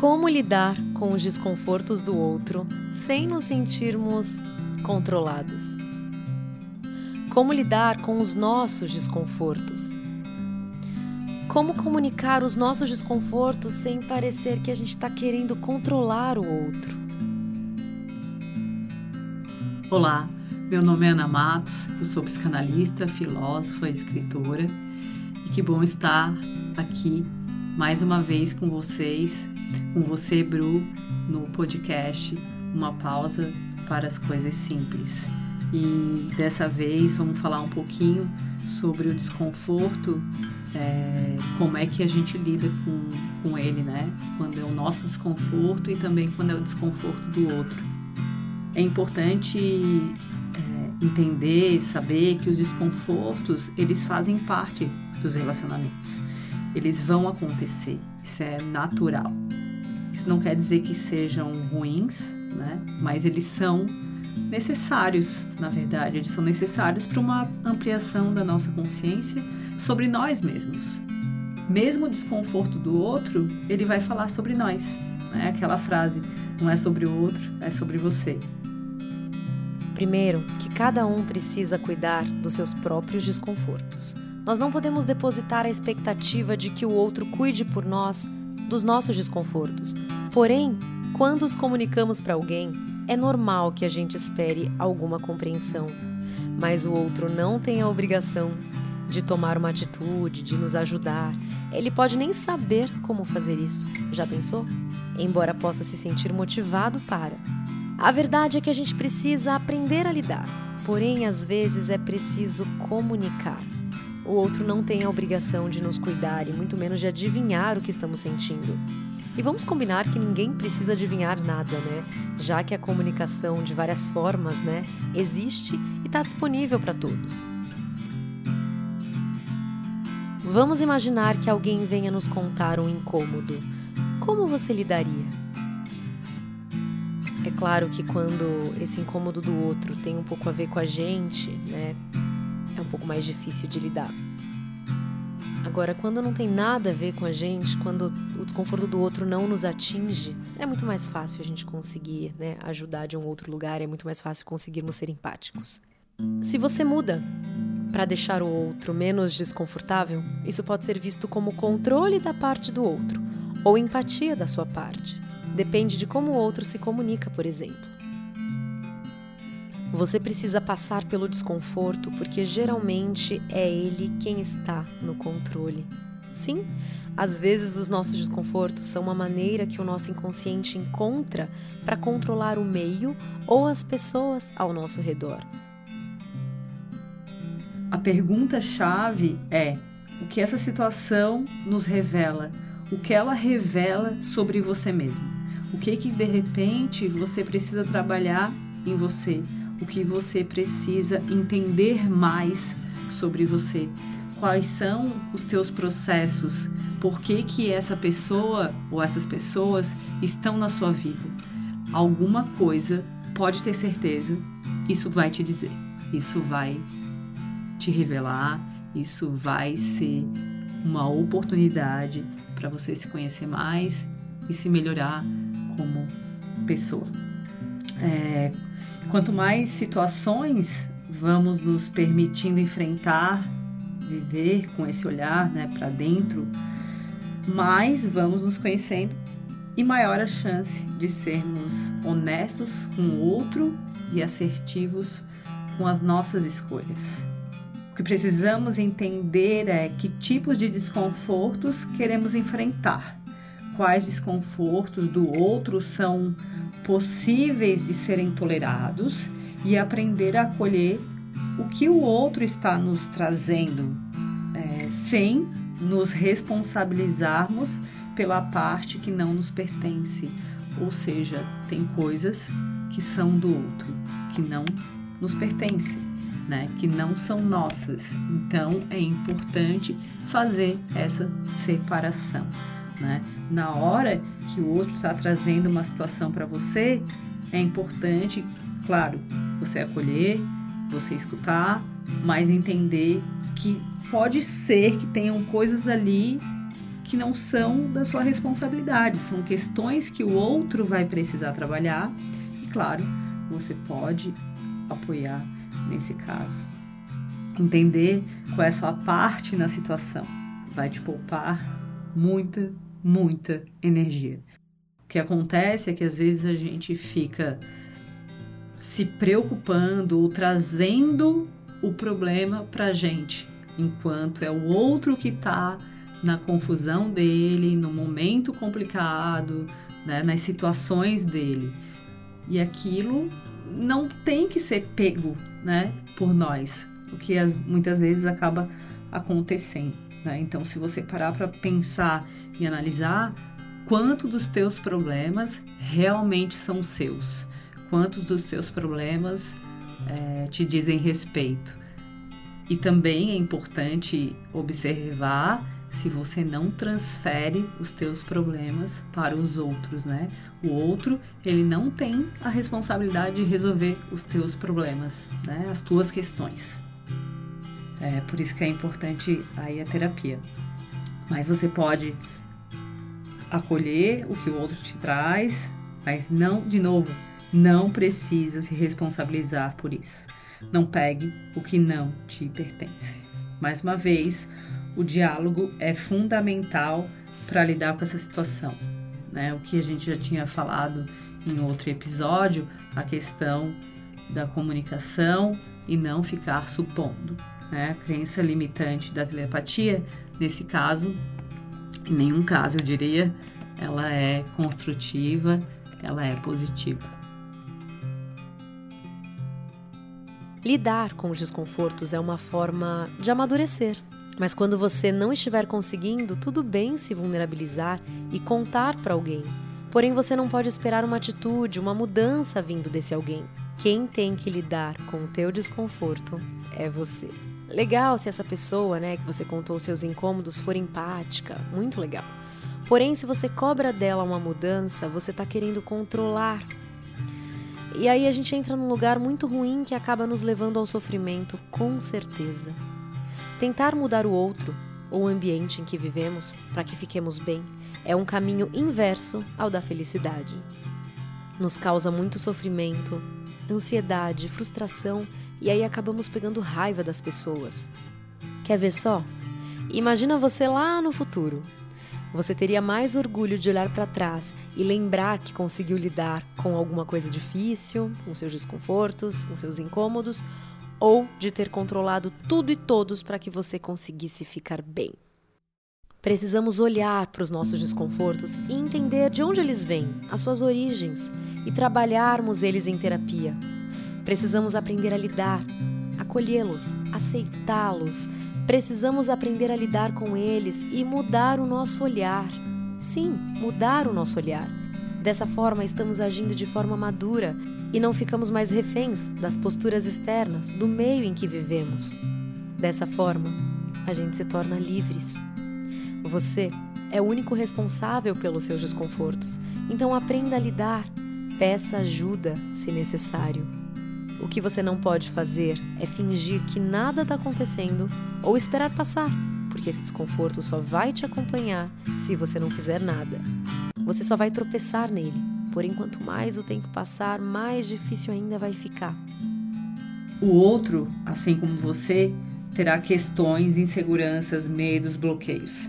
Como lidar com os desconfortos do outro sem nos sentirmos controlados? Como lidar com os nossos desconfortos? Como comunicar os nossos desconfortos sem parecer que a gente está querendo controlar o outro? Olá, meu nome é Ana Matos, eu sou psicanalista, filósofa escritora. E que bom estar aqui mais uma vez com vocês, com você, Bru, no podcast Uma Pausa para as Coisas Simples. E dessa vez vamos falar um pouquinho sobre o desconforto, é, como é que a gente lida com, com ele, né? Quando é o nosso desconforto e também quando é o desconforto do outro. É importante é, entender, saber que os desconfortos eles fazem parte dos relacionamentos. Eles vão acontecer, isso é natural. Isso não quer dizer que sejam ruins, né? Mas eles são necessários, na verdade, eles são necessários para uma ampliação da nossa consciência sobre nós mesmos. Mesmo o desconforto do outro, ele vai falar sobre nós. Né? Aquela frase, não é sobre o outro, é sobre você. Primeiro, que cada um precisa cuidar dos seus próprios desconfortos. Nós não podemos depositar a expectativa de que o outro cuide por nós dos nossos desconfortos. Porém, quando os comunicamos para alguém, é normal que a gente espere alguma compreensão, mas o outro não tem a obrigação de tomar uma atitude, de nos ajudar. Ele pode nem saber como fazer isso. Já pensou? Embora possa se sentir motivado para. A verdade é que a gente precisa aprender a lidar, porém, às vezes é preciso comunicar. O outro não tem a obrigação de nos cuidar e muito menos de adivinhar o que estamos sentindo. E vamos combinar que ninguém precisa adivinhar nada, né? Já que a comunicação de várias formas, né, existe e está disponível para todos. Vamos imaginar que alguém venha nos contar um incômodo. Como você lidaria? É claro que quando esse incômodo do outro tem um pouco a ver com a gente, né, é um pouco mais difícil de lidar. Agora, quando não tem nada a ver com a gente, quando o desconforto do outro não nos atinge, é muito mais fácil a gente conseguir né, ajudar de um outro lugar, é muito mais fácil conseguirmos ser empáticos. Se você muda para deixar o outro menos desconfortável, isso pode ser visto como controle da parte do outro ou empatia da sua parte. Depende de como o outro se comunica, por exemplo. Você precisa passar pelo desconforto porque geralmente é ele quem está no controle. Sim, às vezes os nossos desconfortos são uma maneira que o nosso inconsciente encontra para controlar o meio ou as pessoas ao nosso redor. A pergunta-chave é: o que essa situação nos revela? O que ela revela sobre você mesmo? O que que de repente você precisa trabalhar em você? O que você precisa entender mais sobre você. Quais são os teus processos? Por que, que essa pessoa ou essas pessoas estão na sua vida? Alguma coisa, pode ter certeza, isso vai te dizer. Isso vai te revelar, isso vai ser uma oportunidade para você se conhecer mais e se melhorar como pessoa. É, Quanto mais situações vamos nos permitindo enfrentar, viver com esse olhar né, para dentro, mais vamos nos conhecendo e maior a chance de sermos honestos com o outro e assertivos com as nossas escolhas. O que precisamos entender é que tipos de desconfortos queremos enfrentar, quais desconfortos do outro são possíveis de serem tolerados e aprender a acolher o que o outro está nos trazendo, é, sem nos responsabilizarmos pela parte que não nos pertence. Ou seja, tem coisas que são do outro, que não nos pertencem, né? que não são nossas. Então é importante fazer essa separação. Né? Na hora que o outro está trazendo uma situação para você, é importante, claro, você acolher, você escutar, mas entender que pode ser que tenham coisas ali que não são da sua responsabilidade, são questões que o outro vai precisar trabalhar e, claro, você pode apoiar nesse caso. Entender qual é a sua parte na situação vai te poupar muita, muita energia. O que acontece é que às vezes a gente fica se preocupando ou trazendo o problema para gente, enquanto é o outro que está na confusão dele, no momento complicado, né, nas situações dele. E aquilo não tem que ser pego né, por nós, o que as, muitas vezes acaba acontecendo. Né? Então, se você parar para pensar e analisar, quanto dos teus problemas realmente são seus? Quantos dos teus problemas é, te dizem respeito? E também é importante observar se você não transfere os teus problemas para os outros, né? O outro, ele não tem a responsabilidade de resolver os teus problemas, né? As tuas questões. É por isso que é importante aí a terapia. Mas você pode acolher o que o outro te traz, mas não, de novo, não precisa se responsabilizar por isso. Não pegue o que não te pertence. Mais uma vez, o diálogo é fundamental para lidar com essa situação. Né? O que a gente já tinha falado em outro episódio, a questão da comunicação e não ficar supondo. Né? Crença limitante da telepatia, nesse caso, em nenhum caso eu diria, ela é construtiva, ela é positiva. Lidar com os desconfortos é uma forma de amadurecer. Mas quando você não estiver conseguindo, tudo bem se vulnerabilizar e contar para alguém. Porém, você não pode esperar uma atitude, uma mudança vindo desse alguém. Quem tem que lidar com o teu desconforto é você. Legal se essa pessoa, né, que você contou seus incômodos for empática, muito legal. Porém, se você cobra dela uma mudança, você está querendo controlar. E aí a gente entra num lugar muito ruim que acaba nos levando ao sofrimento, com certeza. Tentar mudar o outro ou o ambiente em que vivemos para que fiquemos bem é um caminho inverso ao da felicidade. Nos causa muito sofrimento, ansiedade, frustração e aí acabamos pegando raiva das pessoas. Quer ver só? Imagina você lá no futuro. Você teria mais orgulho de olhar para trás e lembrar que conseguiu lidar com alguma coisa difícil, com seus desconfortos, com seus incômodos, ou de ter controlado tudo e todos para que você conseguisse ficar bem. Precisamos olhar para os nossos desconfortos e entender de onde eles vêm, as suas origens, e trabalharmos eles em terapia. Precisamos aprender a lidar, acolhê-los, aceitá-los. Precisamos aprender a lidar com eles e mudar o nosso olhar. Sim, mudar o nosso olhar. Dessa forma, estamos agindo de forma madura e não ficamos mais reféns das posturas externas do meio em que vivemos. Dessa forma, a gente se torna livres. Você é o único responsável pelos seus desconfortos, então aprenda a lidar. Peça ajuda se necessário. O que você não pode fazer é fingir que nada está acontecendo ou esperar passar, porque esse desconforto só vai te acompanhar se você não fizer nada. Você só vai tropeçar nele Porém, quanto mais o tempo passar, mais difícil ainda vai ficar. O outro, assim como você, terá questões, inseguranças, medos, bloqueios.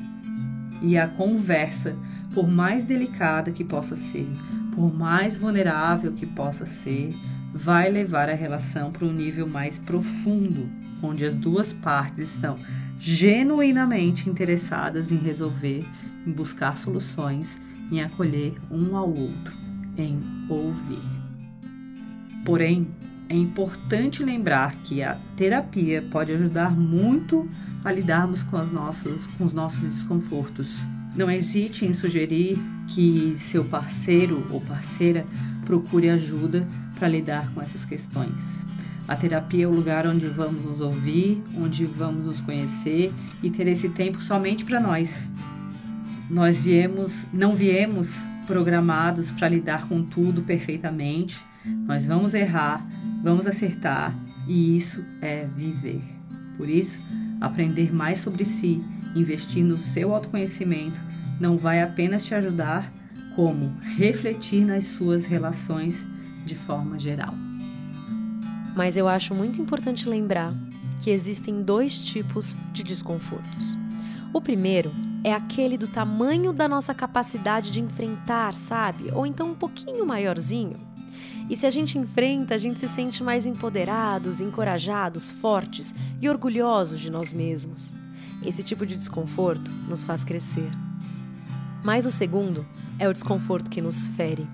E a conversa, por mais delicada que possa ser, por mais vulnerável que possa ser, vai levar a relação para um nível mais profundo, onde as duas partes estão genuinamente interessadas em resolver, em buscar soluções, em acolher um ao outro em ouvir. Porém, é importante lembrar que a terapia pode ajudar muito a lidarmos com, nossos, com os nossos desconfortos. Não hesite em sugerir que seu parceiro ou parceira procure ajuda para lidar com essas questões. A terapia é o lugar onde vamos nos ouvir, onde vamos nos conhecer e ter esse tempo somente para nós. Nós viemos, não viemos programados para lidar com tudo perfeitamente. Nós vamos errar, vamos acertar e isso é viver. Por isso, Aprender mais sobre si, investir no seu autoconhecimento, não vai apenas te ajudar, como refletir nas suas relações de forma geral. Mas eu acho muito importante lembrar que existem dois tipos de desconfortos. O primeiro é aquele do tamanho da nossa capacidade de enfrentar, sabe? Ou então um pouquinho maiorzinho. E se a gente enfrenta, a gente se sente mais empoderados, encorajados, fortes e orgulhosos de nós mesmos. Esse tipo de desconforto nos faz crescer. Mas o segundo é o desconforto que nos fere,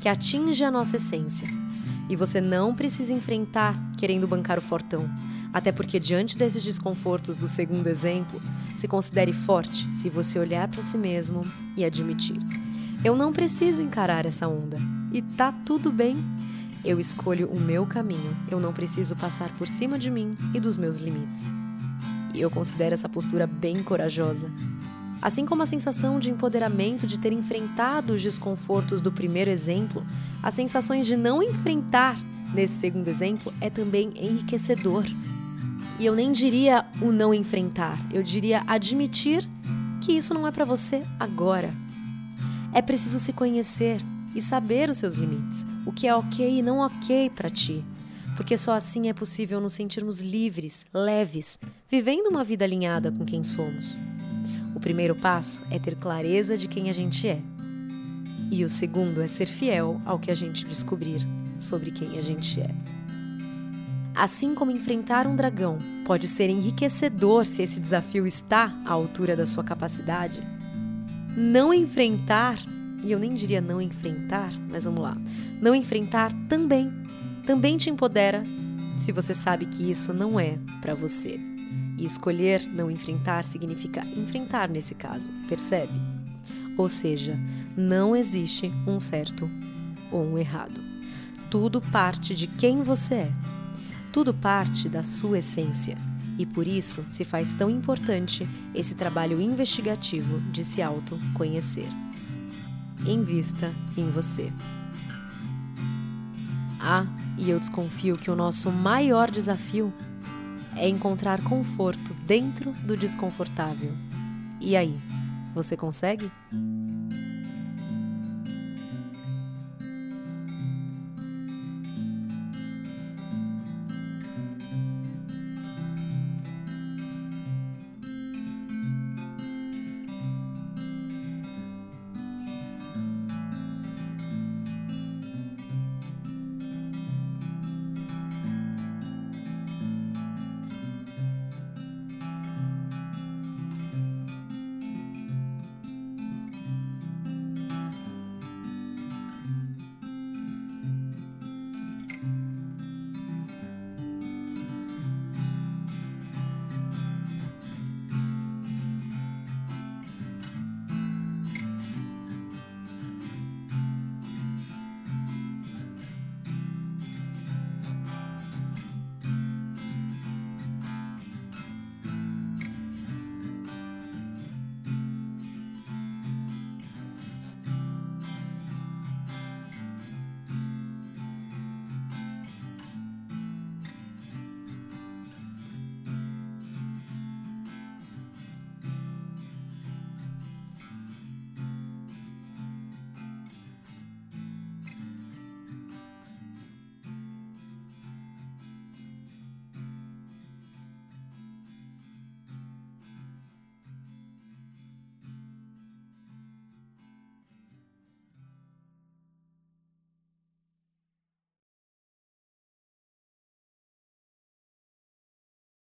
que atinge a nossa essência. E você não precisa enfrentar querendo bancar o fortão, até porque, diante desses desconfortos do segundo exemplo, se considere forte se você olhar para si mesmo e admitir: eu não preciso encarar essa onda e tá tudo bem. Eu escolho o meu caminho, eu não preciso passar por cima de mim e dos meus limites. E eu considero essa postura bem corajosa. Assim como a sensação de empoderamento de ter enfrentado os desconfortos do primeiro exemplo, as sensações de não enfrentar nesse segundo exemplo é também enriquecedor. E eu nem diria o não enfrentar, eu diria admitir que isso não é para você agora. É preciso se conhecer e saber os seus limites, o que é ok e não ok para ti, porque só assim é possível nos sentirmos livres, leves, vivendo uma vida alinhada com quem somos. Primeiro passo é ter clareza de quem a gente é. E o segundo é ser fiel ao que a gente descobrir sobre quem a gente é. Assim como enfrentar um dragão pode ser enriquecedor se esse desafio está à altura da sua capacidade, não enfrentar, e eu nem diria não enfrentar, mas vamos lá, não enfrentar também, também te empodera se você sabe que isso não é para você. E escolher não enfrentar significa enfrentar nesse caso, percebe? Ou seja, não existe um certo ou um errado. Tudo parte de quem você é tudo parte da sua essência e por isso se faz tão importante esse trabalho investigativo de se autoconhecer. Invista em você. Ah, e eu desconfio que o nosso maior desafio é encontrar conforto dentro do desconfortável. E aí, você consegue?